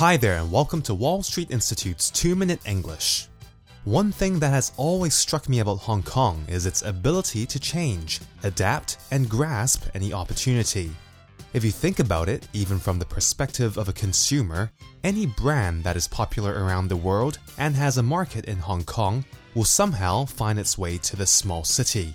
Hi there, and welcome to Wall Street Institute's 2 Minute English. One thing that has always struck me about Hong Kong is its ability to change, adapt, and grasp any opportunity. If you think about it, even from the perspective of a consumer, any brand that is popular around the world and has a market in Hong Kong will somehow find its way to this small city.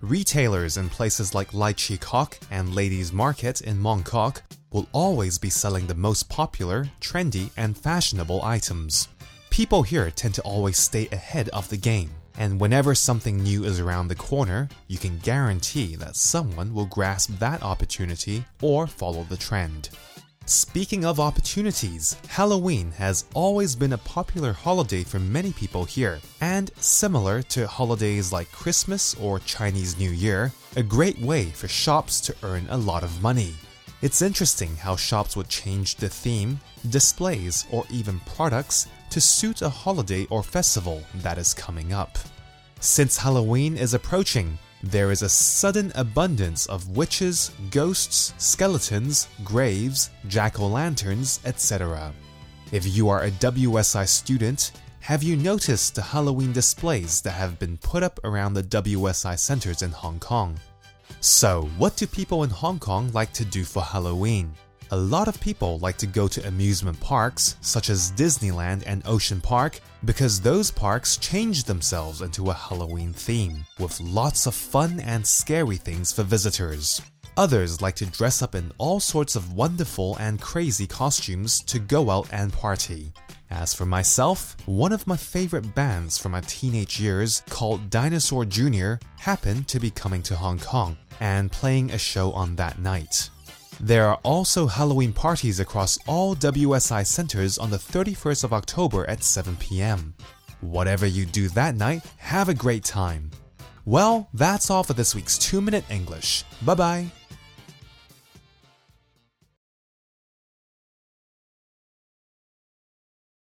Retailers in places like Lai Chi Kok and Ladies Market in Mong Kok will always be selling the most popular, trendy, and fashionable items. People here tend to always stay ahead of the game, and whenever something new is around the corner, you can guarantee that someone will grasp that opportunity or follow the trend. Speaking of opportunities, Halloween has always been a popular holiday for many people here, and similar to holidays like Christmas or Chinese New Year, a great way for shops to earn a lot of money. It's interesting how shops would change the theme, displays, or even products to suit a holiday or festival that is coming up. Since Halloween is approaching, there is a sudden abundance of witches, ghosts, skeletons, graves, jack o' lanterns, etc. If you are a WSI student, have you noticed the Halloween displays that have been put up around the WSI centers in Hong Kong? So, what do people in Hong Kong like to do for Halloween? A lot of people like to go to amusement parks such as Disneyland and Ocean Park because those parks change themselves into a Halloween theme, with lots of fun and scary things for visitors. Others like to dress up in all sorts of wonderful and crazy costumes to go out and party. As for myself, one of my favorite bands from my teenage years called Dinosaur Jr. happened to be coming to Hong Kong and playing a show on that night. There are also Halloween parties across all WSI centers on the 31st of October at 7 pm. Whatever you do that night, have a great time. Well, that's all for this week's 2 Minute English. Bye bye.